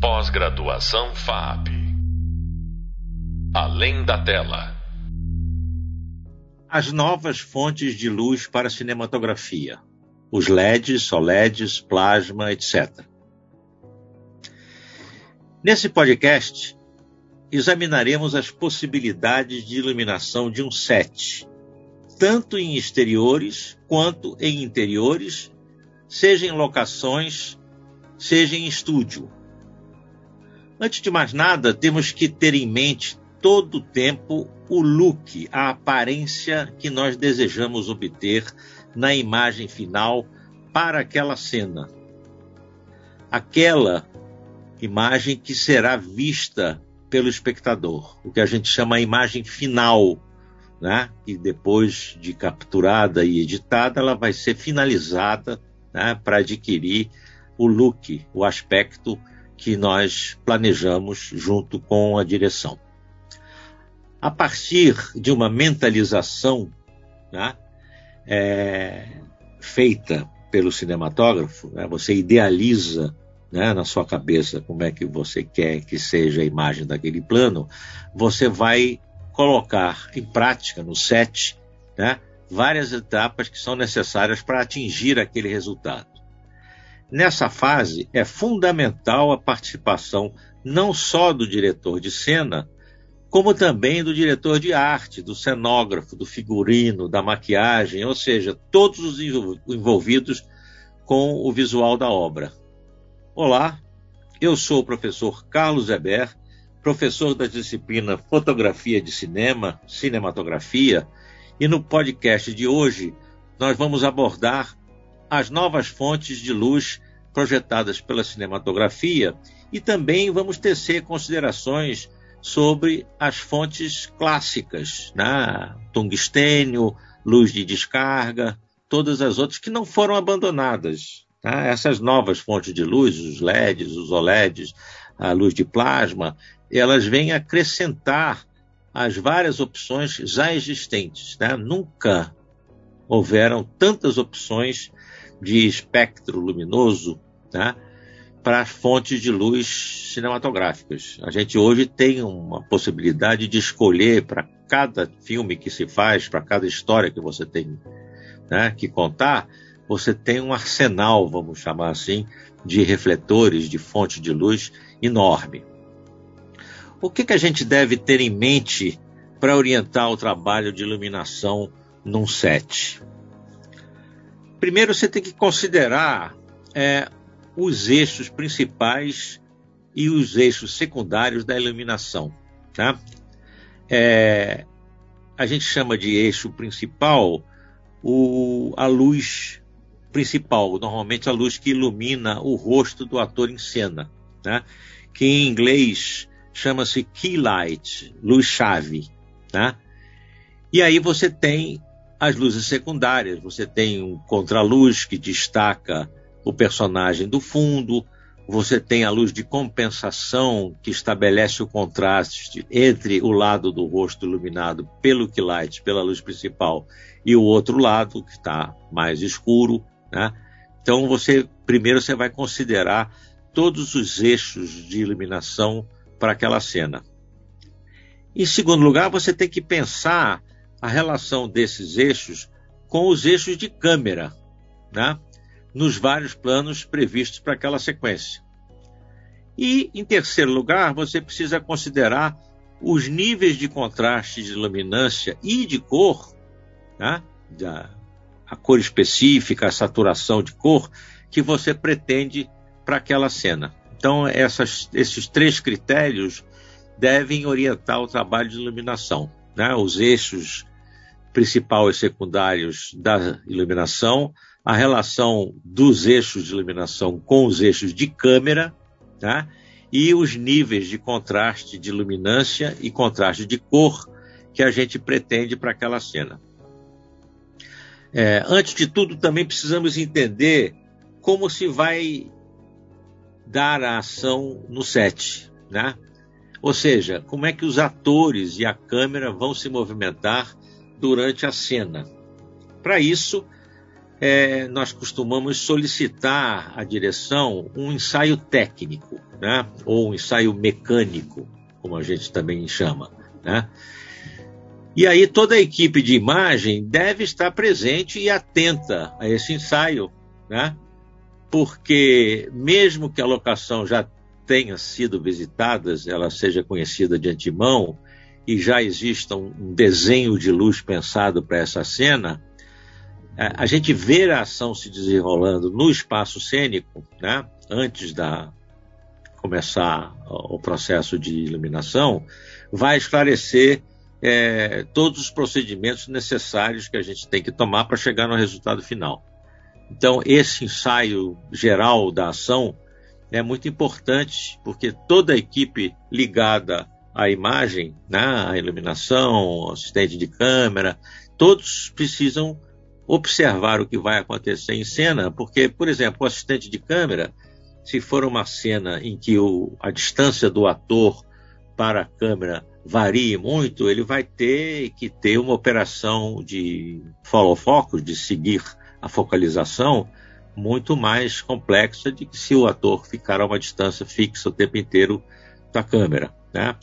Pós-graduação FAP. Além da tela. As novas fontes de luz para cinematografia. Os LEDs, OLEDs, plasma, etc. Nesse podcast, examinaremos as possibilidades de iluminação de um set, tanto em exteriores quanto em interiores, seja em locações, seja em estúdio. Antes de mais nada, temos que ter em mente todo o tempo o look, a aparência que nós desejamos obter na imagem final para aquela cena. Aquela imagem que será vista pelo espectador, o que a gente chama a imagem final, né? E depois de capturada e editada, ela vai ser finalizada né? para adquirir o look, o aspecto que nós planejamos junto com a direção. A partir de uma mentalização né, é, feita pelo cinematógrafo, né, você idealiza né, na sua cabeça como é que você quer que seja a imagem daquele plano, você vai colocar em prática no set né, várias etapas que são necessárias para atingir aquele resultado. Nessa fase, é fundamental a participação não só do diretor de cena, como também do diretor de arte, do cenógrafo, do figurino, da maquiagem, ou seja, todos os envolvidos com o visual da obra. Olá, eu sou o professor Carlos Eber, professor da disciplina Fotografia de Cinema, Cinematografia, e no podcast de hoje nós vamos abordar as novas fontes de luz projetadas pela cinematografia e também vamos tecer considerações sobre as fontes clássicas, né? tungstênio, luz de descarga, todas as outras que não foram abandonadas. Tá? Essas novas fontes de luz, os LEDs, os OLEDs, a luz de plasma, elas vêm acrescentar as várias opções já existentes. Né? Nunca houveram tantas opções de espectro luminoso né, para as fontes de luz cinematográficas. A gente hoje tem uma possibilidade de escolher para cada filme que se faz, para cada história que você tem né, que contar, você tem um arsenal, vamos chamar assim, de refletores, de fonte de luz enorme. O que, que a gente deve ter em mente para orientar o trabalho de iluminação num set? Primeiro, você tem que considerar é, os eixos principais e os eixos secundários da iluminação. Tá? É, a gente chama de eixo principal o, a luz principal, normalmente a luz que ilumina o rosto do ator em cena, né? que em inglês chama-se key light, luz-chave. Né? E aí você tem as luzes secundárias. Você tem um contraluz que destaca o personagem do fundo, você tem a luz de compensação que estabelece o contraste entre o lado do rosto iluminado pelo light, pela luz principal, e o outro lado que está mais escuro, né? Então você primeiro você vai considerar todos os eixos de iluminação para aquela cena. Em segundo lugar, você tem que pensar a relação desses eixos com os eixos de câmera, né? nos vários planos previstos para aquela sequência. E, em terceiro lugar, você precisa considerar os níveis de contraste de luminância e de cor, né? da, a cor específica, a saturação de cor que você pretende para aquela cena. Então, essas, esses três critérios devem orientar o trabalho de iluminação. Né? Os eixos principal e secundários da iluminação, a relação dos eixos de iluminação com os eixos de câmera, tá? e os níveis de contraste de luminância e contraste de cor que a gente pretende para aquela cena. É, antes de tudo, também precisamos entender como se vai dar a ação no set, né? Ou seja, como é que os atores e a câmera vão se movimentar durante a cena. Para isso, é, nós costumamos solicitar à direção um ensaio técnico. né? ou um ensaio mecânico, como a gente também chama. Né? E aí toda a equipe de imagem deve estar presente e atenta a esse ensaio, né? porque mesmo que a locação já tenha sido visitada, ela seja conhecida de antemão e já exista um desenho de luz pensado para essa cena, é, a gente ver a ação se desenrolando no espaço cênico, né, antes da começar o processo de iluminação, vai esclarecer é, todos os procedimentos necessários que a gente tem que tomar para chegar no resultado final. Então, esse ensaio geral da ação é muito importante, porque toda a equipe ligada à imagem, né, à iluminação, assistente de câmera, todos precisam observar o que vai acontecer em cena, porque, por exemplo, o assistente de câmera, se for uma cena em que o, a distância do ator para a câmera varie muito, ele vai ter que ter uma operação de follow focus, de seguir a focalização, muito mais complexa de que se o ator ficar a uma distância fixa o tempo inteiro da câmera. Né?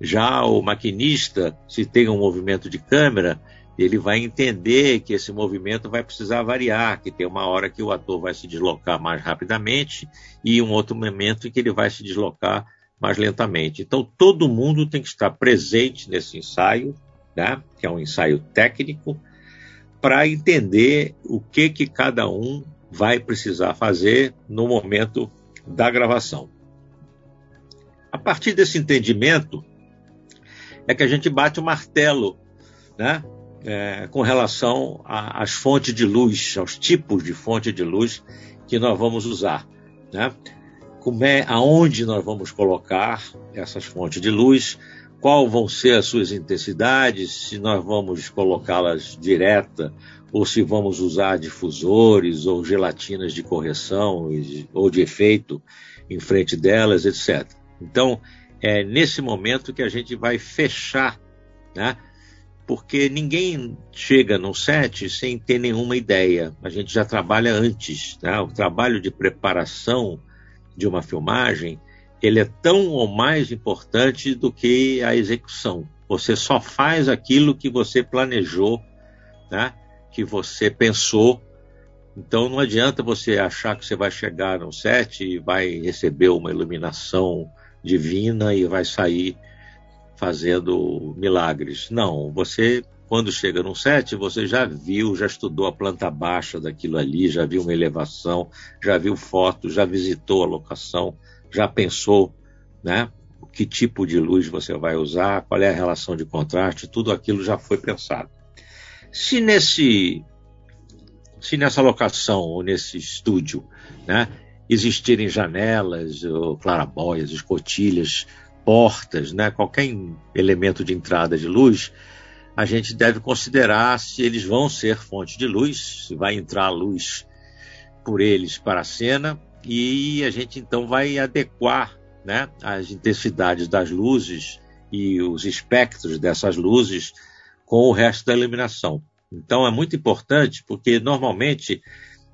Já o maquinista, se tem um movimento de câmera, ele vai entender que esse movimento vai precisar variar, que tem uma hora que o ator vai se deslocar mais rapidamente e um outro momento em que ele vai se deslocar mais lentamente. Então, todo mundo tem que estar presente nesse ensaio, né, que é um ensaio técnico, para entender o que, que cada um vai precisar fazer no momento da gravação. A partir desse entendimento, é que a gente bate o martelo né, é, com relação às fontes de luz, aos tipos de fonte de luz que nós vamos usar. Né? Como é, aonde nós vamos colocar essas fontes de luz, qual vão ser as suas intensidades, se nós vamos colocá-las direta ou se vamos usar difusores ou gelatinas de correção ou de efeito em frente delas, etc. Então, é nesse momento que a gente vai fechar né, porque ninguém chega no set sem ter nenhuma ideia. A gente já trabalha antes, né? O trabalho de preparação de uma filmagem, ele é tão ou mais importante do que a execução. Você só faz aquilo que você planejou, né? Que você pensou. Então não adianta você achar que você vai chegar no set e vai receber uma iluminação divina e vai sair fazendo milagres. Não, você quando chega num set, você já viu, já estudou a planta baixa daquilo ali, já viu uma elevação, já viu fotos, já visitou a locação, já pensou, né? Que tipo de luz você vai usar, qual é a relação de contraste, tudo aquilo já foi pensado. Se nesse se nessa locação ou nesse estúdio, né, existirem janelas clarabóias, escotilhas, portas, né, qualquer elemento de entrada de luz, a gente deve considerar se eles vão ser fonte de luz, se vai entrar luz por eles para a cena, e a gente então vai adequar né, as intensidades das luzes e os espectros dessas luzes com o resto da iluminação. Então é muito importante porque normalmente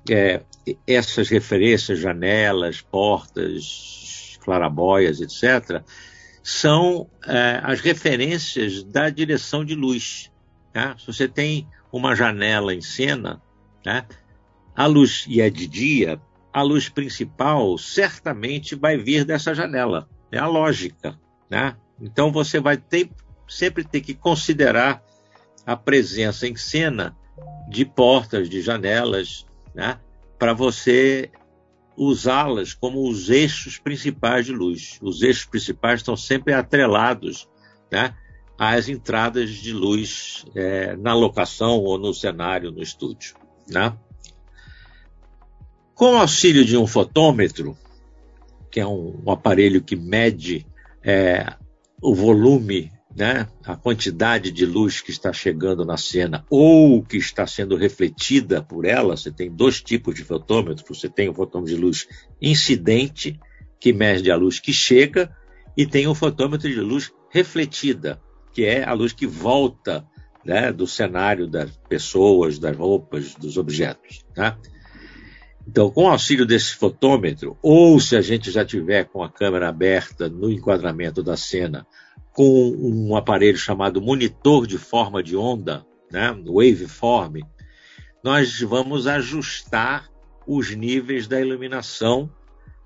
é, essas referências, janelas, portas, clarabóias, etc., são é, as referências da direção de luz. Tá? Se você tem uma janela em cena, tá? a luz e é de dia, a luz principal certamente vai vir dessa janela. É a lógica. Né? Então você vai ter, sempre ter que considerar a presença em cena de portas, de janelas, né? para você usá-las como os eixos principais de luz. Os eixos principais estão sempre atrelados né, às entradas de luz é, na locação ou no cenário, no estúdio. Né? Com o auxílio de um fotômetro, que é um, um aparelho que mede é, o volume né, a quantidade de luz que está chegando na cena ou que está sendo refletida por ela, você tem dois tipos de fotômetro, você tem o fotômetro de luz incidente, que mede a luz que chega, e tem o fotômetro de luz refletida, que é a luz que volta né, do cenário das pessoas, das roupas, dos objetos. Né? Então, com o auxílio desse fotômetro, ou se a gente já tiver com a câmera aberta no enquadramento da cena, com um aparelho chamado monitor de forma de onda, né, waveform, nós vamos ajustar os níveis da iluminação,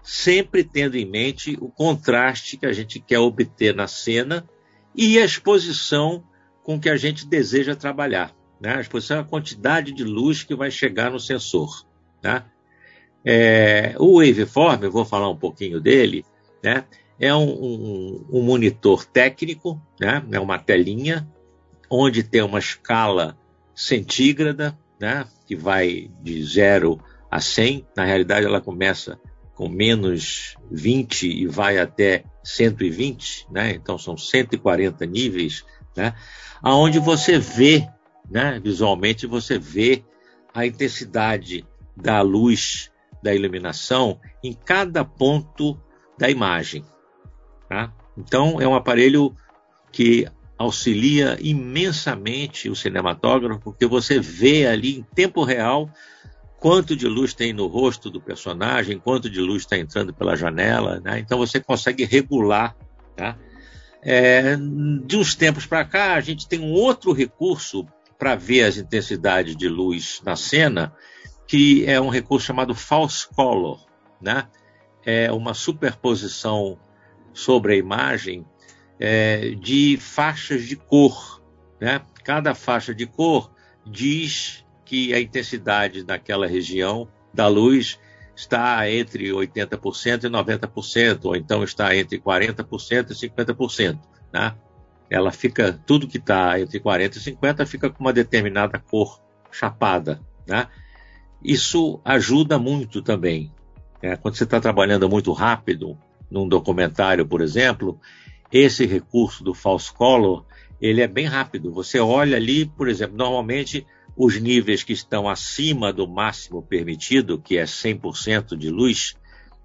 sempre tendo em mente o contraste que a gente quer obter na cena e a exposição com que a gente deseja trabalhar. Né? A exposição é a quantidade de luz que vai chegar no sensor. Né? É, o Waveform, eu vou falar um pouquinho dele, né? É um, um, monitor técnico, né? é uma telinha, onde tem uma escala centígrada, né? que vai de 0 a 100. Na realidade, ela começa com menos 20 e vai até 120, né? então são 140 níveis, né? aonde você vê, né? visualmente, você vê a intensidade da luz da iluminação em cada ponto da imagem. Tá? Então, é um aparelho que auxilia imensamente o cinematógrafo, porque você vê ali em tempo real quanto de luz tem no rosto do personagem, quanto de luz está entrando pela janela, né? então você consegue regular. Tá? É, de uns tempos para cá, a gente tem um outro recurso para ver as intensidades de luz na cena, que é um recurso chamado false color, né? É uma superposição sobre a imagem é, de faixas de cor, né? Cada faixa de cor diz que a intensidade daquela região da luz está entre 80% e 90%, ou então está entre 40% e 50%, né? Ela fica, tudo que está entre 40 e 50 fica com uma determinada cor chapada, né? Isso ajuda muito também. Né? Quando você está trabalhando muito rápido, num documentário, por exemplo, esse recurso do false color, ele é bem rápido. Você olha ali, por exemplo, normalmente os níveis que estão acima do máximo permitido, que é 100% de luz,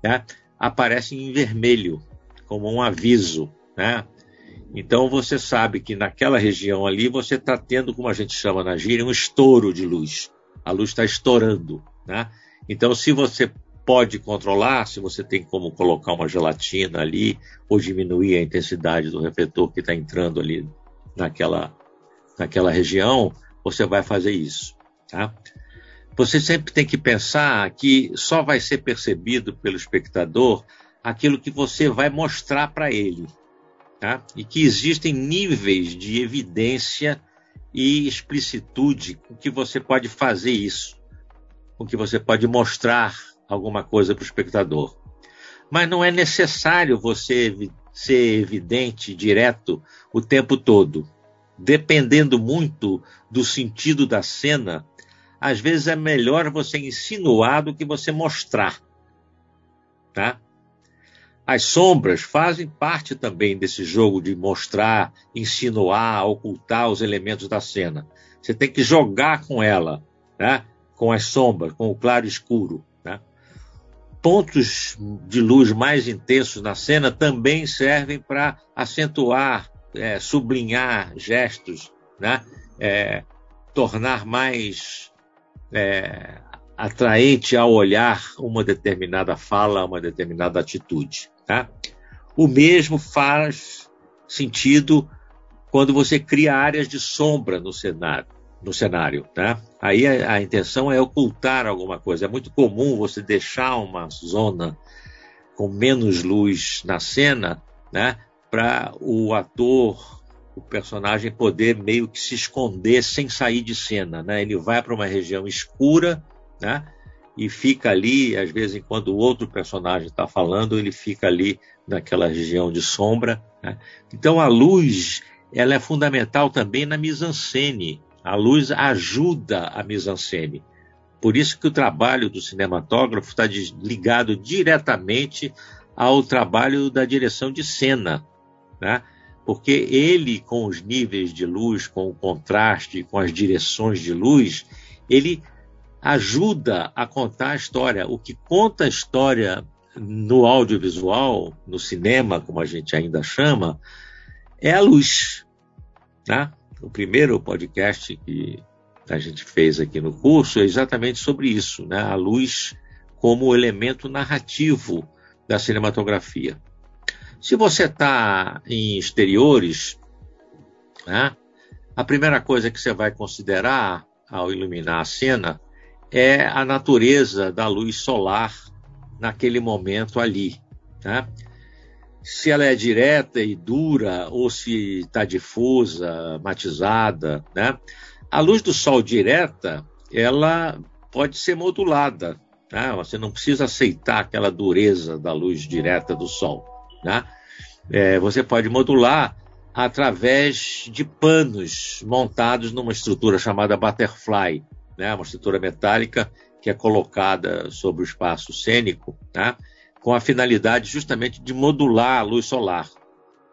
né, aparecem em vermelho, como um aviso. Né? Então você sabe que naquela região ali você está tendo, como a gente chama na gíria, um estouro de luz a luz está estourando, né? Então, se você pode controlar, se você tem como colocar uma gelatina ali ou diminuir a intensidade do refletor que está entrando ali naquela, naquela região, você vai fazer isso, tá? Você sempre tem que pensar que só vai ser percebido pelo espectador aquilo que você vai mostrar para ele, tá? E que existem níveis de evidência e explicitude com que você pode fazer isso, com que você pode mostrar alguma coisa para o espectador. Mas não é necessário você ser evidente, direto, o tempo todo. Dependendo muito do sentido da cena, às vezes é melhor você insinuar do que você mostrar. Tá? As sombras fazem parte também desse jogo de mostrar, insinuar, ocultar os elementos da cena. Você tem que jogar com ela, né? com as sombras, com o claro e escuro. Pontos de luz mais intensos na cena também servem para acentuar, é, sublinhar gestos, né? É, tornar mais é, atraente ao olhar uma determinada fala, uma determinada atitude. Tá? O mesmo faz sentido quando você cria áreas de sombra no cenário. No cenário tá? Aí a, a intenção é ocultar alguma coisa. É muito comum você deixar uma zona com menos luz na cena, né, para o ator, o personagem poder meio que se esconder sem sair de cena, né? Ele vai para uma região escura, né? e fica ali, às vezes, enquanto o outro personagem está falando, ele fica ali naquela região de sombra. Né? Então a luz ela é fundamental também na mise-en-scène. A luz ajuda a mise-en-scène. Por isso que o trabalho do cinematógrafo está ligado diretamente ao trabalho da direção de cena, né? porque ele, com os níveis de luz, com o contraste, com as direções de luz, ele ajuda a contar a história. O que conta a história no audiovisual, no cinema, como a gente ainda chama, é a luz. Né? O primeiro podcast que a gente fez aqui no curso é exatamente sobre isso. Né? A luz como elemento narrativo da cinematografia. Se você está em exteriores, né, a primeira coisa que você vai considerar ao iluminar a cena é a natureza da luz solar naquele momento ali. Né? Se ela é direta e dura ou se está difusa, matizada. Né? A luz do sol direta, ela pode ser modulada. Né? Você não precisa aceitar aquela dureza da luz direta do sol. Né? É, você pode modular através de panos montados numa estrutura chamada butterfly, né? uma estrutura metálica que é colocada sobre o espaço cênico, né? Com a finalidade justamente de modular a luz solar,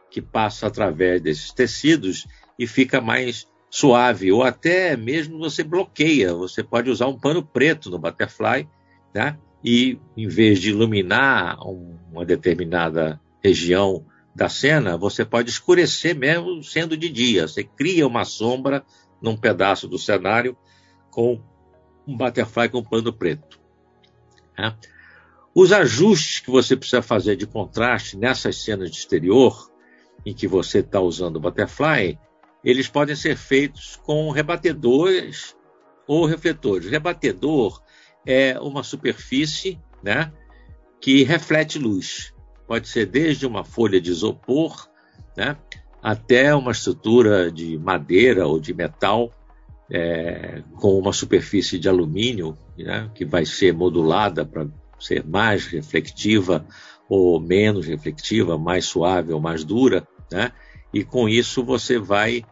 que passa através desses tecidos e fica mais suave, ou até mesmo você bloqueia. Você pode usar um pano preto no butterfly, né? e em vez de iluminar uma determinada região da cena, você pode escurecer mesmo sendo de dia. Você cria uma sombra num pedaço do cenário com um butterfly com pano preto. Né? Os ajustes que você precisa fazer de contraste nessas cenas de exterior, em que você está usando o butterfly, eles podem ser feitos com rebatedores ou refletores. Rebatedor é uma superfície né, que reflete luz. Pode ser desde uma folha de isopor né, até uma estrutura de madeira ou de metal é, com uma superfície de alumínio né, que vai ser modulada para ser mais reflectiva ou menos reflectiva, mais suave ou mais dura, né? E com isso você vai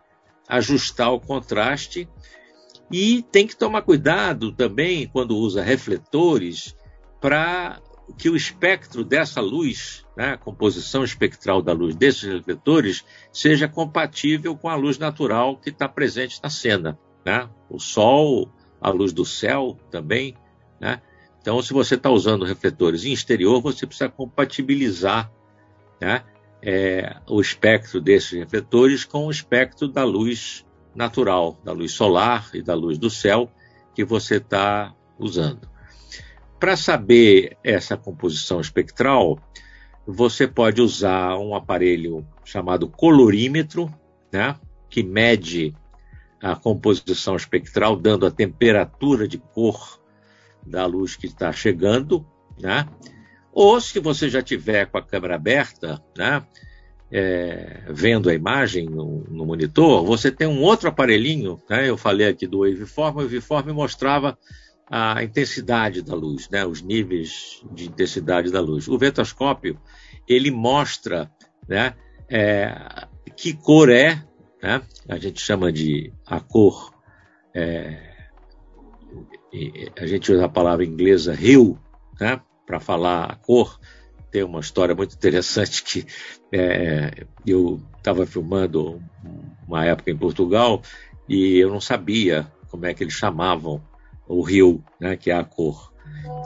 ajustar o contraste e tem que tomar cuidado também quando usa refletores para que o espectro dessa luz, né, a composição espectral da luz desses refletores, seja compatível com a luz natural que está presente na cena. Né? O sol, a luz do céu também. Né? Então, se você está usando refletores em exterior, você precisa compatibilizar né, é, o espectro desses refletores com o espectro da luz natural, da luz solar e da luz do céu que você está usando. Para saber essa composição espectral, você pode usar um aparelho chamado colorímetro, né, que mede a composição espectral, dando a temperatura de cor da luz que está chegando, né? Ou se você já tiver com a câmera aberta, né? É, vendo a imagem no, no, monitor, você tem um outro aparelhinho, né? Eu falei aqui do waveform, o waveform mostrava a intensidade da luz, né? Os níveis de intensidade da luz. O vetoscópio ele mostra, né? É, que cor é, né? A gente chama de a cor é, a gente usa a palavra inglesa hue, né, para falar a cor. Tem uma história muito interessante que é, eu estava filmando uma época em Portugal e eu não sabia como é que eles chamavam o rio, né, que é a cor.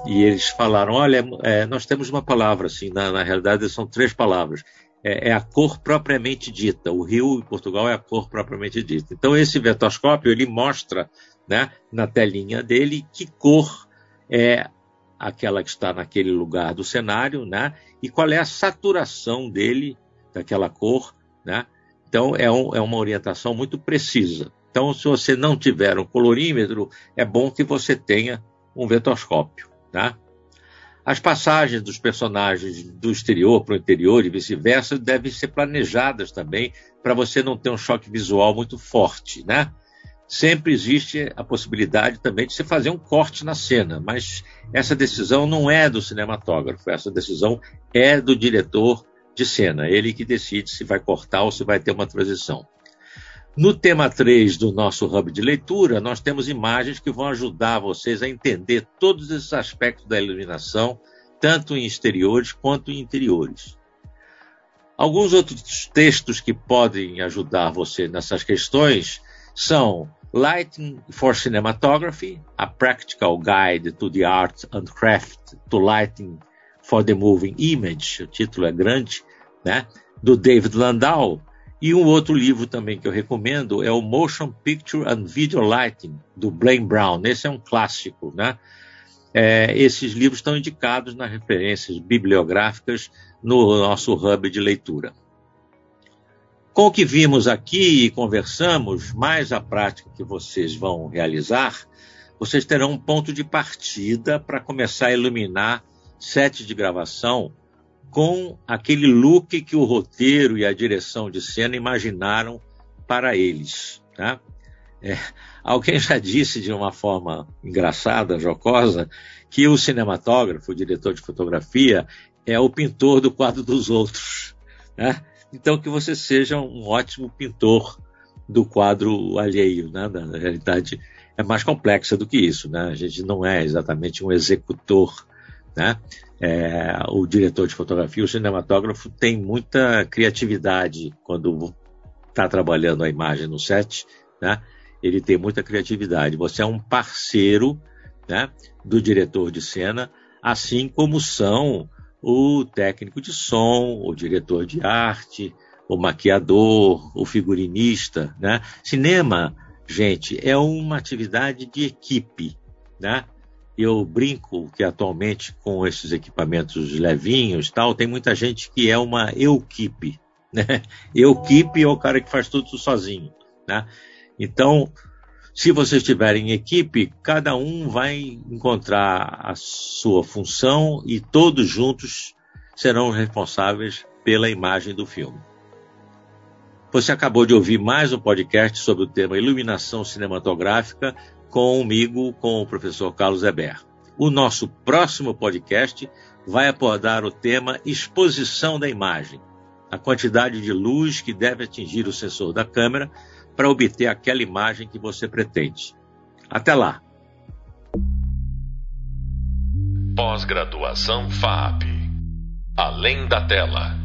E eles falaram, olha, é, nós temos uma palavra assim, na, na realidade são três palavras. É, é, a cor propriamente dita. O rio em Portugal é a cor propriamente dita. Então esse vetoscópio ele mostra né, na telinha dele que cor é aquela que está naquele lugar do cenário, né, e qual é a saturação dele, daquela cor. Né? Então, é, um, é uma orientação muito precisa. Então, se você não tiver um colorímetro, é bom que você tenha um vetoscópio. Tá? As passagens dos personagens do exterior para o interior e vice-versa devem ser planejadas também para você não ter um choque visual muito forte, né? Sempre existe a possibilidade também de se fazer um corte na cena, mas essa decisão não é do cinematógrafo, essa decisão é do diretor de cena, ele que decide se vai cortar ou se vai ter uma transição. No tema 3 do nosso hub de leitura, nós temos imagens que vão ajudar vocês a entender todos esses aspectos da iluminação, tanto em exteriores quanto em interiores. Alguns outros textos que podem ajudar você nessas questões são Lighting for Cinematography, A Practical Guide to the Art and Craft to Lighting for the Moving Image, o título é grande, né? Do David Landau. E um outro livro também que eu recomendo é o Motion Picture and Video Lighting, do Blaine Brown. Esse é um clássico, né? é, esses livros estão indicados nas referências bibliográficas no nosso hub de leitura. Com o que vimos aqui e conversamos, mais a prática que vocês vão realizar, vocês terão um ponto de partida para começar a iluminar sets de gravação com aquele look que o roteiro e a direção de cena imaginaram para eles. Tá? É, alguém já disse de uma forma engraçada, jocosa, que o cinematógrafo, o diretor de fotografia, é o pintor do quadro dos outros. Né? Então, que você seja um ótimo pintor do quadro alheio. Né? Na realidade, é mais complexa do que isso. Né? A gente não é exatamente um executor. Né? É, o diretor de fotografia, o cinematógrafo, tem muita criatividade quando está trabalhando a imagem no set. Né? Ele tem muita criatividade. Você é um parceiro né, do diretor de cena, assim como são o técnico de som, o diretor de arte, o maquiador, o figurinista, né? Cinema, gente, é uma atividade de equipe, né? Eu brinco que atualmente com esses equipamentos levinhos, tal, tem muita gente que é uma equipe, né? Equipe é o cara que faz tudo sozinho, né? Então, se vocês estiverem em equipe, cada um vai encontrar a sua função e todos juntos serão responsáveis pela imagem do filme. Você acabou de ouvir mais um podcast sobre o tema iluminação cinematográfica comigo, com o professor Carlos Eber. O nosso próximo podcast vai abordar o tema exposição da imagem, a quantidade de luz que deve atingir o sensor da câmera para obter aquela imagem que você pretende. Até lá! Pós-graduação FAP Além da tela.